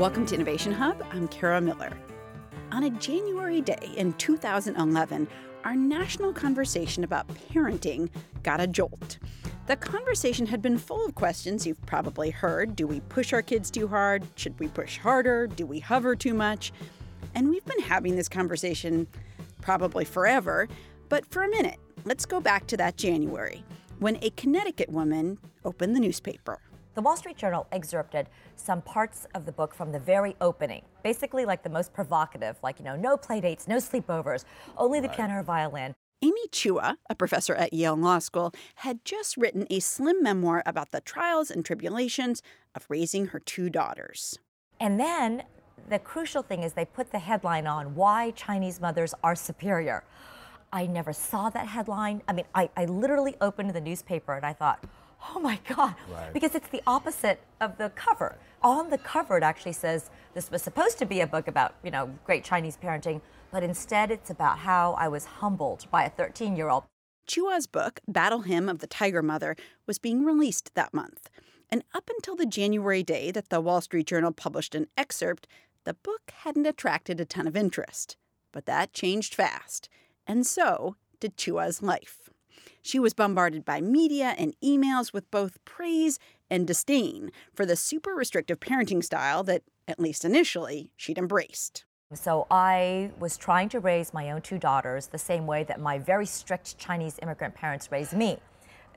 Welcome to Innovation Hub. I'm Kara Miller. On a January day in 2011, our national conversation about parenting got a jolt. The conversation had been full of questions you've probably heard. Do we push our kids too hard? Should we push harder? Do we hover too much? And we've been having this conversation probably forever. But for a minute, let's go back to that January when a Connecticut woman opened the newspaper. The Wall Street Journal excerpted some parts of the book from the very opening, basically like the most provocative, like, you know, no playdates, no sleepovers, only the right. piano or violin. Amy Chua, a professor at Yale Law School, had just written a slim memoir about the trials and tribulations of raising her two daughters. And then the crucial thing is they put the headline on Why Chinese Mothers Are Superior. I never saw that headline. I mean, I, I literally opened the newspaper and I thought, oh my God, right. because it's the opposite of the cover. On the cover, it actually says this was supposed to be a book about, you know, great Chinese parenting, but instead it's about how I was humbled by a 13 year old. Chua's book, Battle Hymn of the Tiger Mother, was being released that month. And up until the January day that the Wall Street Journal published an excerpt, the book hadn't attracted a ton of interest. But that changed fast. And so did Chua's life. She was bombarded by media and emails with both praise and disdain for the super restrictive parenting style that, at least initially, she'd embraced. So I was trying to raise my own two daughters the same way that my very strict Chinese immigrant parents raised me.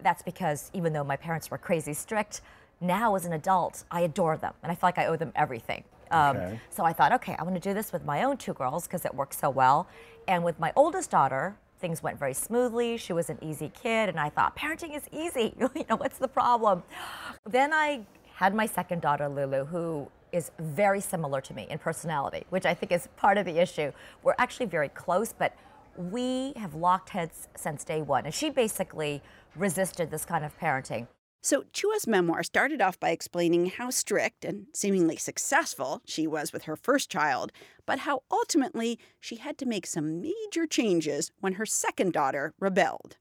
That's because even though my parents were crazy strict, now as an adult, I adore them and I feel like I owe them everything. Um, okay. So I thought, okay, I want to do this with my own two girls because it works so well. And with my oldest daughter, things went very smoothly. She was an easy kid, and I thought, parenting is easy. you know, what's the problem? Then I had my second daughter, Lulu, who is very similar to me in personality, which I think is part of the issue. We're actually very close, but we have locked heads since day one. And she basically resisted this kind of parenting. So, Chua's memoir started off by explaining how strict and seemingly successful she was with her first child, but how ultimately she had to make some major changes when her second daughter rebelled.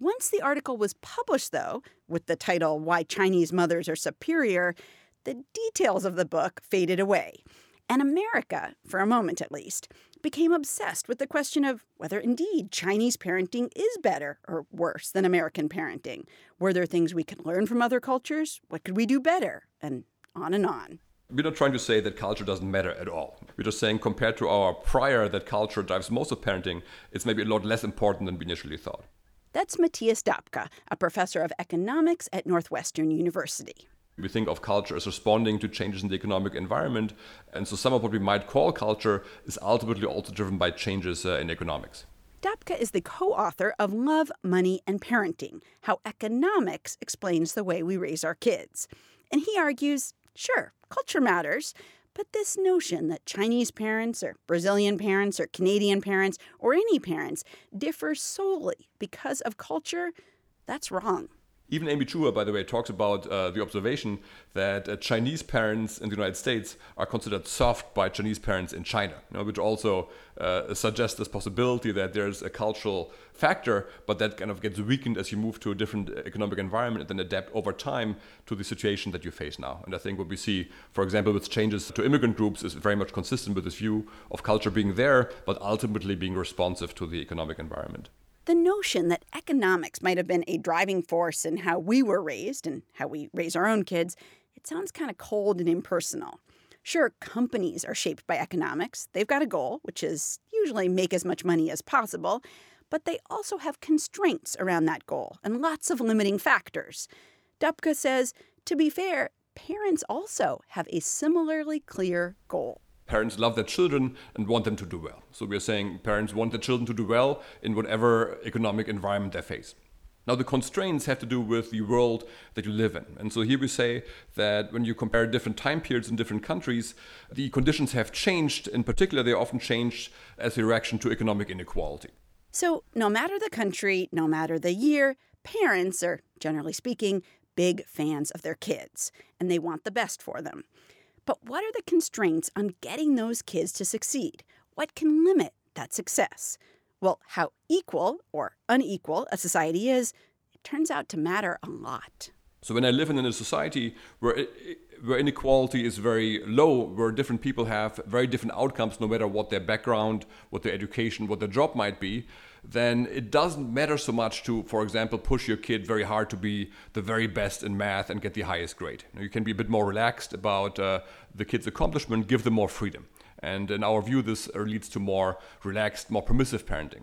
Once the article was published, though, with the title Why Chinese Mothers Are Superior, the details of the book faded away. And America, for a moment at least, became obsessed with the question of whether indeed Chinese parenting is better or worse than American parenting. Were there things we could learn from other cultures? What could we do better? And on and on. We're not trying to say that culture doesn't matter at all. We're just saying, compared to our prior, that culture drives most of parenting, it's maybe a lot less important than we initially thought. That's Matthias Doepke, a professor of economics at Northwestern University. We think of culture as responding to changes in the economic environment. And so some of what we might call culture is ultimately also driven by changes uh, in economics. Doepke is the co author of Love, Money, and Parenting How Economics Explains the Way We Raise Our Kids. And he argues sure, culture matters, but this notion that Chinese parents or Brazilian parents or Canadian parents or any parents differ solely because of culture, that's wrong. Even Amy Chua, by the way, talks about uh, the observation that uh, Chinese parents in the United States are considered soft by Chinese parents in China, you know, which also uh, suggests this possibility that there's a cultural factor, but that kind of gets weakened as you move to a different economic environment and then adapt over time to the situation that you face now. And I think what we see, for example, with changes to immigrant groups is very much consistent with this view of culture being there, but ultimately being responsive to the economic environment. The notion that economics might have been a driving force in how we were raised and how we raise our own kids, it sounds kind of cold and impersonal. Sure, companies are shaped by economics. They've got a goal, which is usually make as much money as possible, but they also have constraints around that goal and lots of limiting factors. Doepke says, to be fair, parents also have a similarly clear goal parents love their children and want them to do well. So we're saying parents want their children to do well in whatever economic environment they face. Now, the constraints have to do with the world that you live in. And so here we say that when you compare different time periods in different countries, the conditions have changed. In particular, they often changed as a reaction to economic inequality. So, no matter the country, no matter the year, parents are, generally speaking, big fans of their kids, and they want the best for them. But what are the constraints on getting those kids to succeed? What can limit that success? Well, how equal or unequal a society is, it turns out to matter a lot. So when I live in a society where where inequality is very low, where different people have very different outcomes, no matter what their background, what their education, what their job might be, then it doesn't matter so much to, for example, push your kid very hard to be the very best in math and get the highest grade. You, can be a bit more relaxed about uh, the kid's accomplishment, give them more freedom. And in our view, this leads to more relaxed, more permissive parenting.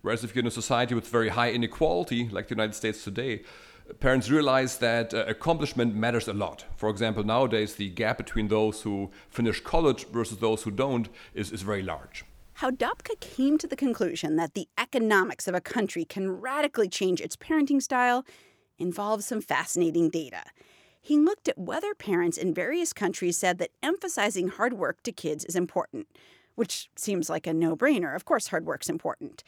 Whereas if you're in a society with very high inequality, like the United States today, parents realize that uh, accomplishment matters a lot. For example, nowadays the gap between those who finish college versus those who don't is, is very large. How Doepke came to the conclusion that the economics of a country can radically change its parenting style involves some fascinating data. He looked at whether parents in various countries said that emphasizing hard work to kids is important, which seems like a no brainer. Of course, hard work's important.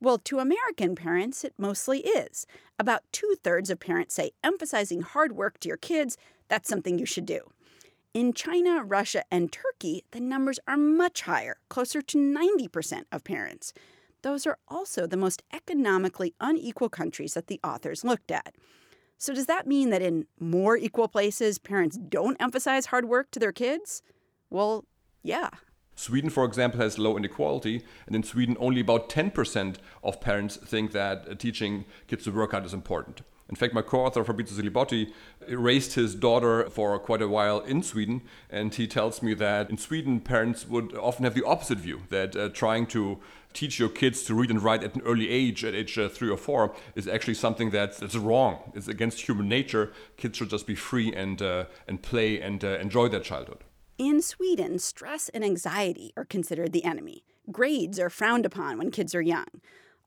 Well, to American parents, it mostly is. About two thirds of parents say emphasizing hard work to your kids, that's something you should do. In China, Russia, and Turkey, the numbers are much higher, closer to 90% of parents. Those are also the most economically unequal countries that the authors looked at. So, does that mean that in more equal places, parents don't emphasize hard work to their kids? Well, yeah, Sweden, for example, has low inequality, and in Sweden, only about 10% of parents think that uh, teaching kids to work hard is important. In fact, my co-author Fabrizio Zilibotti raised his daughter for quite a while in Sweden, and he tells me that in Sweden, parents would often have the opposite view that uh, trying to teach your kids to read and write at an early age, at age uh, three or four, is actually something that's, that's wrong. It's against human nature. Kids should just be free and uh, and play and uh, enjoy their childhood. In Sweden, stress and anxiety are considered the enemy. Grades are frowned upon when kids are young,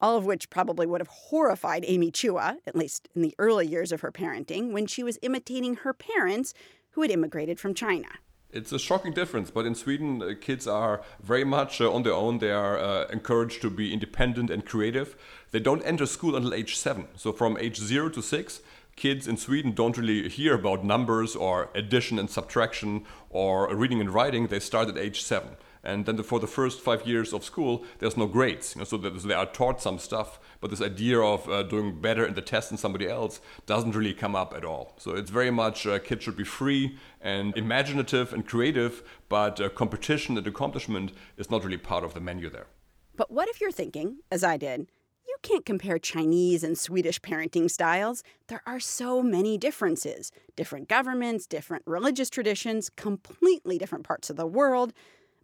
all of which probably would have horrified Amy Chua, at least in the early years of her parenting, when she was imitating her parents who had immigrated from China. It's a shocking difference, but in Sweden, uh, kids are very much uh, on their own. They are uh, encouraged to be independent and creative. They don't enter school until age seven. So, from age zero to six, kids in Sweden don't really hear about numbers or addition and subtraction or reading and writing. They start at age seven. And then the, for the first five years of school, there's no grades. You know, so they are taught some stuff, but this idea of uh, doing better in the test than somebody else doesn't really come up at all. So it's very much uh, kids should be free and imaginative and creative, but uh, competition and accomplishment is not really part of the menu there. But what if you're thinking, as I did, you can't compare Chinese and Swedish parenting styles. There are so many differences different governments, different religious traditions, completely different parts of the world.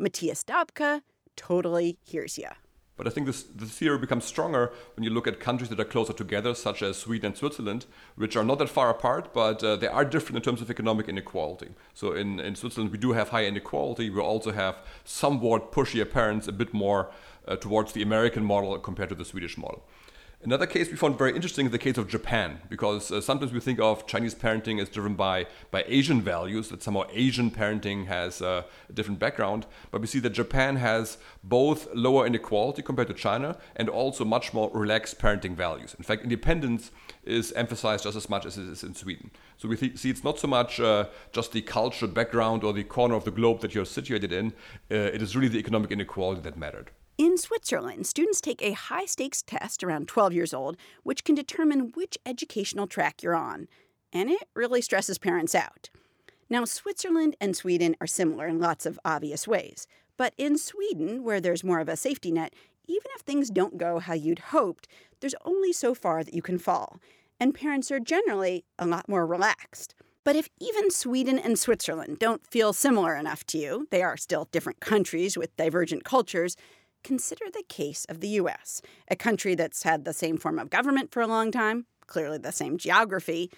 Matthias Doepke totally hears you. But I think this, the theory becomes stronger when you look at countries that are closer together, such as Sweden and Switzerland, which are not that far apart, but uh, they are different in terms of economic inequality. So in, in Switzerland, we do have high inequality. We also have somewhat pushier parents, a bit more uh, towards the American model compared to the Swedish model. Another case we found very interesting is the case of Japan, because uh, sometimes we think of Chinese parenting as driven by, by Asian values, that somehow Asian parenting has uh, a different background. But we see that Japan has both lower inequality compared to China and also much more relaxed parenting values. In fact, independence is emphasized just as much as it is in Sweden. So we th- see it's not so much uh, just the cultural background or the corner of the globe that you're situated in, uh, it is really the economic inequality that mattered. In Switzerland, students take a high stakes test around 12 years old, which can determine which educational track you're on. And it really stresses parents out. Now, Switzerland and Sweden are similar in lots of obvious ways. But in Sweden, where there's more of a safety net, even if things don't go how you'd hoped, there's only so far that you can fall. And parents are generally a lot more relaxed. But if even Sweden and Switzerland don't feel similar enough to you, they are still different countries with divergent cultures, consider the case of the US, a country that's had the same form of government for a long time, clearly the same geography,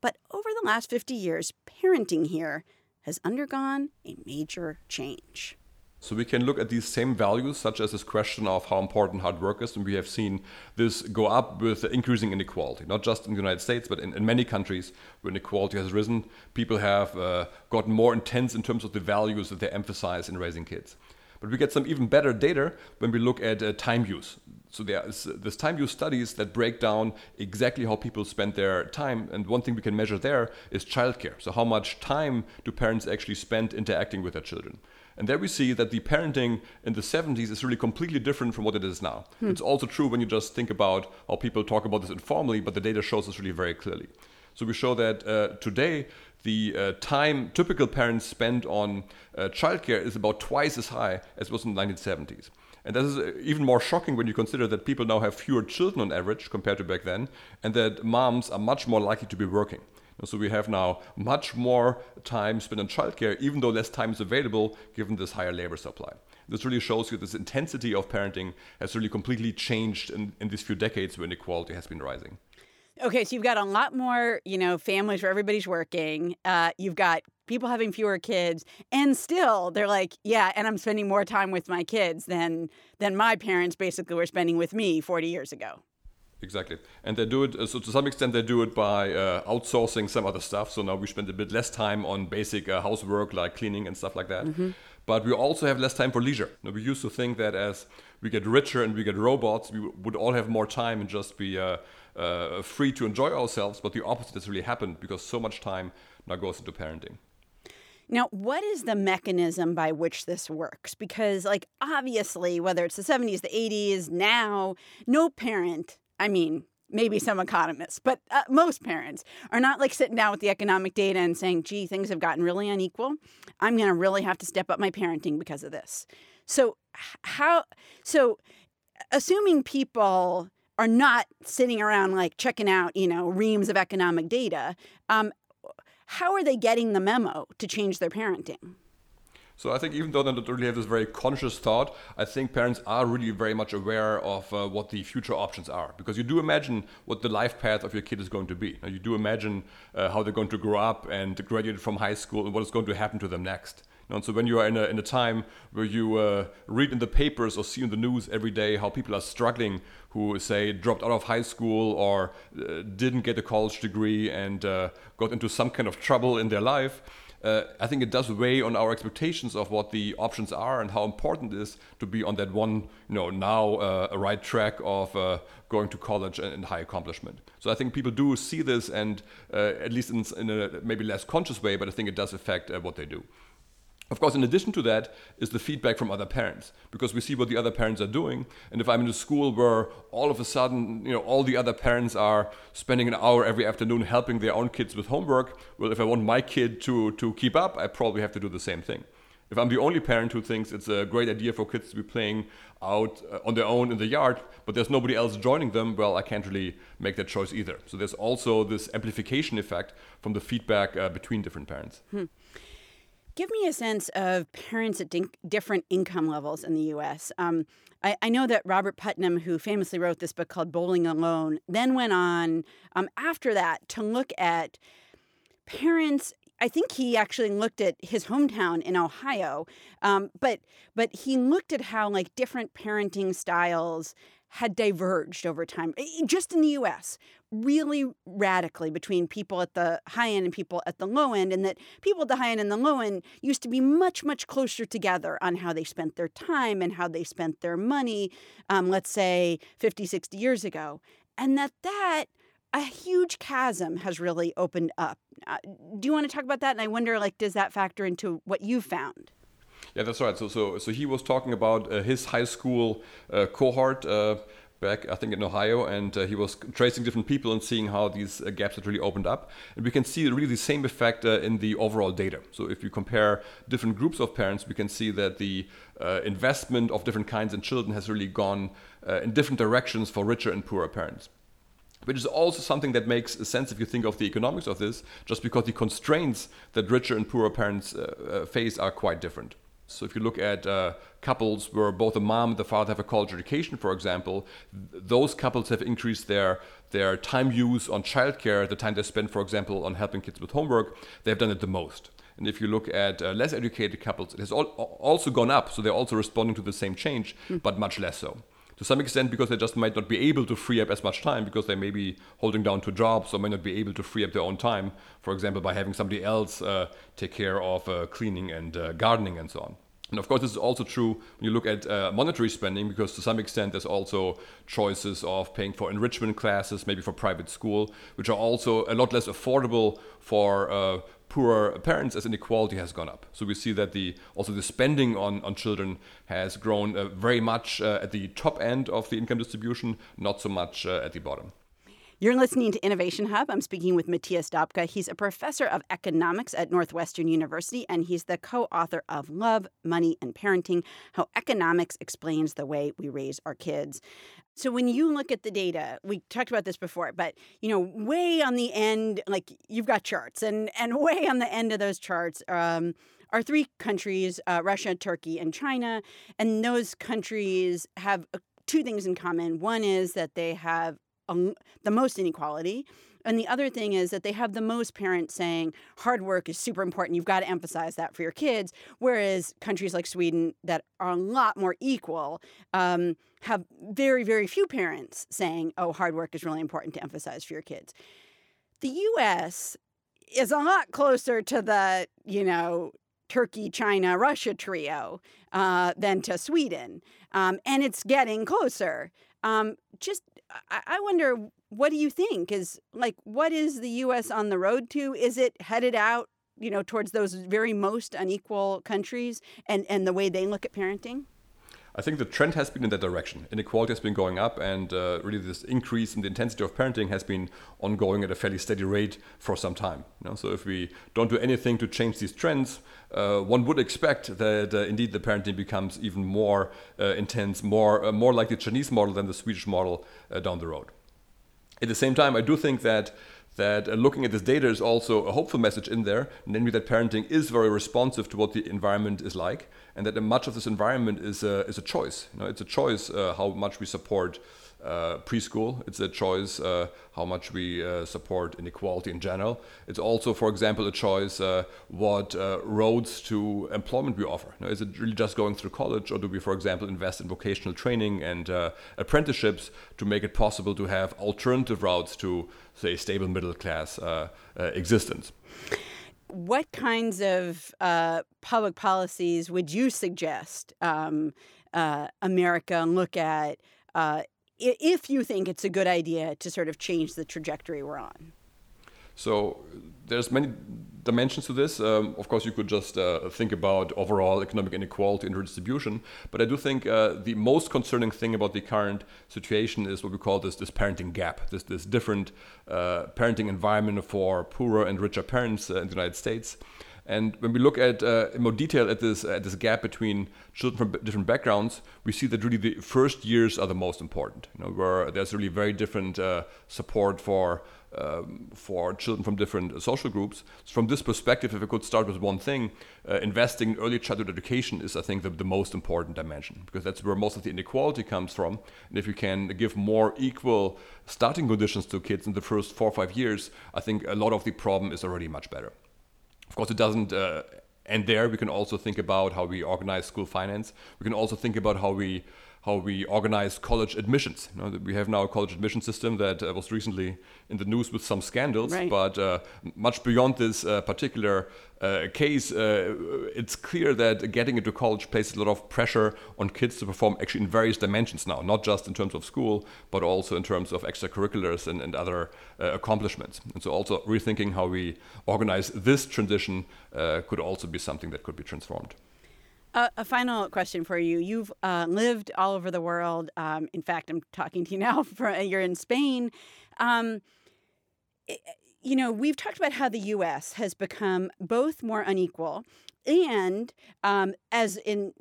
but over the last 50 years, parenting here has undergone a major change. So we can look at these same values, such as this question of how important hard work is, and we have seen this go up with increasing inequality, not just in the United States, but in, in many countries where inequality has risen. People have uh, gotten more intense in terms of the values that they emphasize in raising kids. But we get some even better data when we look at uh, time use. So there's this time use studies that break down exactly how people spend their time. And one thing we can measure there is childcare. So how much time do parents actually spend interacting with their children? And there we see that the parenting in the 70s is really completely different from what it is now. Hmm. It's also true when you just think about how people talk about this informally, but the data shows us really very clearly. So we show that uh, today the uh, time typical parents spend on uh, childcare is about twice as high as it was in the 1970s. And this is uh, even more shocking when you consider that people now have fewer children on average compared to back then, and that moms are much more likely to be working. So we have now much more time spent on childcare, even though less time is available given this higher labor supply. This really shows you this intensity of parenting has really completely changed in, in these few decades when inequality has been rising. Okay, so you've got a lot more, you know, families where everybody's working. Uh, you've got people having fewer kids, and still they're like, yeah, and I'm spending more time with my kids than than my parents basically were spending with me 40 years ago. Exactly, and they do it. Uh, so to some extent, they do it by uh, outsourcing some other stuff. So now we spend a bit less time on basic uh, housework like cleaning and stuff like that. Mm-hmm. But we also have less time for leisure. Now, we used to think that as we get richer and we get robots, we would all have more time and just be uh, uh, free to enjoy ourselves. But the opposite has really happened because so much time now goes into parenting. Now, what is the mechanism by which this works? Because, like, obviously, whether it's the 70s, the 80s, now, no parent, I mean, maybe some economists, but uh, most parents are not like sitting down with the economic data and saying, gee, things have gotten really unequal. I'm going to really have to step up my parenting because of this. So, how, so assuming people are not sitting around like checking out, you know, reams of economic data, um, how are they getting the memo to change their parenting? So I think even though they don't really have this very conscious thought, I think parents are really very much aware of uh, what the future options are because you do imagine what the life path of your kid is going to be. You do imagine uh, how they're going to grow up and graduate from high school and what is going to happen to them next. And so when you are in a, in a time where you uh, read in the papers or see in the news every day how people are struggling who say dropped out of high school or uh, didn't get a college degree and uh, got into some kind of trouble in their life, uh, I think it does weigh on our expectations of what the options are and how important it is to be on that one, you know, now uh, a right track of uh, going to college and, and, high accomplishment. So I think people do see this, and uh, at least in, in, a maybe less conscious way, but I think it does affect uh, what they do. Of course, in addition to that is the feedback from other parents because we see what the other parents are doing. And if I'm in a school where all of a sudden, you know, all the other parents are spending an hour every afternoon helping their own kids with homework, well, if I want my kid to, to keep up, I probably have to do the same thing. If I'm the only parent who thinks it's a great idea for kids to be playing out uh, on their own in the yard, but there's nobody else joining them, well, I can't really make that choice either. So there's also this amplification effect from the feedback uh, between different parents. Hmm. Give me a sense of parents at different income levels in the U.S. Um, I, I, know that Robert Putnam, who famously wrote this book called Bowling Alone, then went on um, after that to look at parents. I think he actually looked at his hometown in Ohio, um, but but he looked at how like different parenting styles had diverged over time, just in the US, really radically between people at the high end and people at the low end, and that people at the high end and the low end used to be much, much closer together on how they spent their time and how they spent their money, um, let's say 50, 60 years ago. And that that a huge chasm has really opened up. Uh, do you want to talk about that? And I wonder, like, does that factor into what you found? Yeah, that's right. So, so, so he was talking about uh, his high school uh, cohort uh, back, I think, in Ohio, and uh, he was tracing different people and seeing how these uh, gaps had really opened up. And we can see really the same effect uh, in the overall data. So if you compare different groups of parents, we can see that the investment of different kinds in children has really gone in different directions for richer and poorer parents which is also something that makes sense if you think of the economics of this, just because the constraints that richer and poorer parents uh, face are quite different. So if you look at uh, couples where both the mom and the father have a college education, for example, th- those couples have increased their their time use on childcare, the time they spend, for example, on helping kids with homework. They've done it the most. And if you look at uh, less educated couples, it has al- also gone up. So they're also responding to the same change, mm. but much less so to some extent because they just might not be able to free up as much time because they may be holding down two jobs or may not be able to free up their own time, for example, by having somebody else uh, take care of uh, cleaning and uh, gardening and so on. And of course, this is also true when you look at uh, monetary spending, because to some extent, there's also choices of paying for enrichment classes, maybe for private school, which are also a lot less affordable for uh, poorer parents as inequality has gone up. So we see that the also the spending on, on children has grown uh, very much uh, at the top end of the income distribution, not so much uh, at the bottom. You're listening to Innovation Hub. I'm speaking with Matthias Doepke. He's a professor of economics at Northwestern University, and he's the co author of Love, Money, and Parenting How Economics Explains the Way We Raise Our Kids. So, when you look at the data, we talked about this before, but you know, way on the end, like you've got charts, and, and way on the end of those charts, um, are three countries uh, Russia, Turkey, and China. And those countries have uh, two things in common. One is that they have the most inequality. And the other thing is that they have the most parents saying hard work is super important. You've got to emphasize that for your kids. Whereas countries like Sweden, that are a lot more equal, um, have very, very few parents saying, oh, hard work is really important to emphasize for your kids. The US is a lot closer to the, you know, Turkey, China, Russia trio uh, than to Sweden. Um, and it's getting closer. Um, just, I, I wonder, what do you think? Is like, what is the U.S. on the road to? Is it headed out, you know, towards those very most unequal countries and, and the way they look at parenting? I think the trend has been in that direction. Inequality has been going up, and uh, really this increase in the intensity of parenting has been ongoing at a fairly steady rate for some time. You know? So if we don't do anything to change these trends, uh, one would expect that uh, indeed the parenting becomes even more uh, intense, more uh, more like the Chinese model than the Swedish model uh, down the road. At the same time, I do think that that uh, looking at this data is also a hopeful message in there, namely that parenting is very responsive to what the environment is like, and that much of this environment is a, is a choice. You know, it's a choice uh, how much we support uh, preschool. It's a choice uh, how much we uh, support inequality in general. It's also, for example, a choice uh, what uh, roads to employment we offer. Know, is it really just going through college, or do we, for example, invest in vocational training and uh, apprenticeships to make it possible to have alternative routes to, say, stable middle class existence? What kinds of public policies would you suggest um, America look at? Uh, if you think it's a good idea to sort of change the trajectory we're on. So there's many dimensions to this. Um, of course, you could just uh, think about overall economic inequality and redistribution. But I do think uh, the most concerning thing about the current situation is what we call this this parenting gap, this this different uh, parenting environment for poorer and richer parents uh, in the United States. And when we look at uh, in more detail at this at this gap between children from different backgrounds, we see that really the first years are the most important. You know, where there's really very different uh, support for um, for children from different social groups. So from this perspective, if I could start with one thing, uh, investing in early childhood education is, I think, the, the, most important dimension because that's where most of the inequality comes from. And if you can give more equal starting conditions to kids in the first four or five years, I think a lot of the problem is already much better. Of course, it doesn't uh, end there. We can also think about how we organize school finance. We can also think about how we how we organize college admissions. You know, we have now a college admission system that uh, was recently in the news with some scandals, right. but uh, much beyond this uh, particular uh, case, uh, it's clear that getting into college places a lot of pressure on kids to perform actually in various dimensions now, not just in terms of school, but also in terms of extracurriculars and, and other uh, accomplishments. And so, also rethinking how we organize this transition could also be something that could be transformed. Uh, a final question for you. You've uh, lived all over the world. Um, in fact, I'm talking to you now. For, you're in Spain. Um, it, you know, we've talked about how the U.S. has become both more unequal and um, as in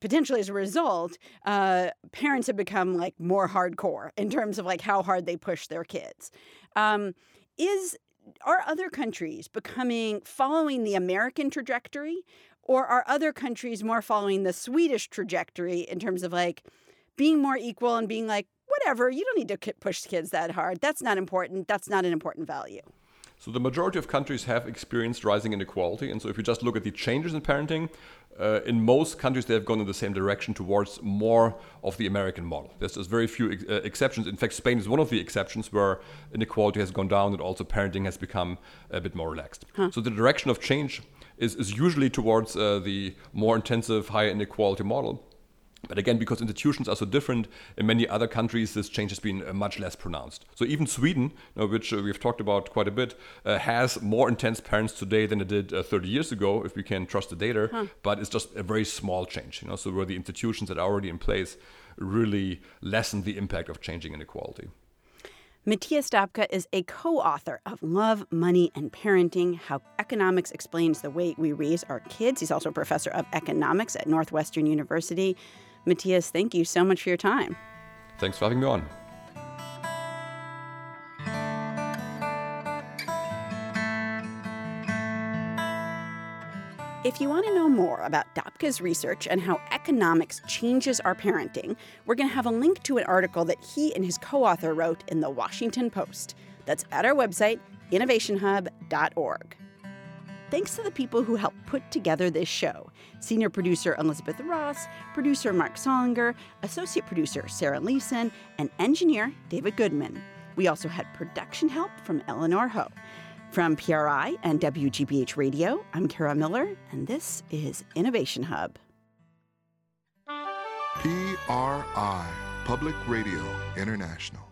potentially as a result, uh, parents have become like more hardcore in terms of like how hard they push their kids. Um, is are other countries becoming following the American trajectory, or are other countries more following the Swedish trajectory in terms of like being more equal and being like, whatever, you don't need to push kids that hard. That's not important. That's not an important value. So the majority of countries have experienced rising inequality. And so if you just look at the changes in parenting, uh, in most countries they have gone in the same direction towards more of the American model. There's, there's very few ex- uh, exceptions. In fact, Spain is one of the exceptions where inequality has gone down and also parenting has become a bit more relaxed. Huh. So the direction of change is, is usually towards uh, the more intensive, higher inequality model. But again, because institutions are so different, in many other countries, this change has been uh, much less pronounced. So even Sweden, you know, which uh, we've talked about quite a bit, uh, has more intense parents today than it did uh, 30 years ago, if we can trust the data. Huh. But it's just a very small change. You know, so where the institutions that are already in place really lessen the impact of changing inequality. Matthias Doepke is a co author of Love, Money, and Parenting How Economics Explains the Way We Raise Our Kids. He's also a professor of economics at Northwestern University. Matthias, thank you so much for your time. Thanks for having me on. If you want to know more about Doepke's research and how economics changes our parenting, we're going to have a link to an article that he and his co author wrote in the Washington Post. That's at our website, innovationhub.org. Thanks to the people who helped put together this show senior producer Elizabeth Ross, producer Marc Sollinger, associate producer Sarah Leeson, and engineer David Goodman. We also had production help from Eleanor Ho. From PRI and WGBH Radio, I'm Kara Miller, and this is Innovation Hub. PRI, Public Radio International.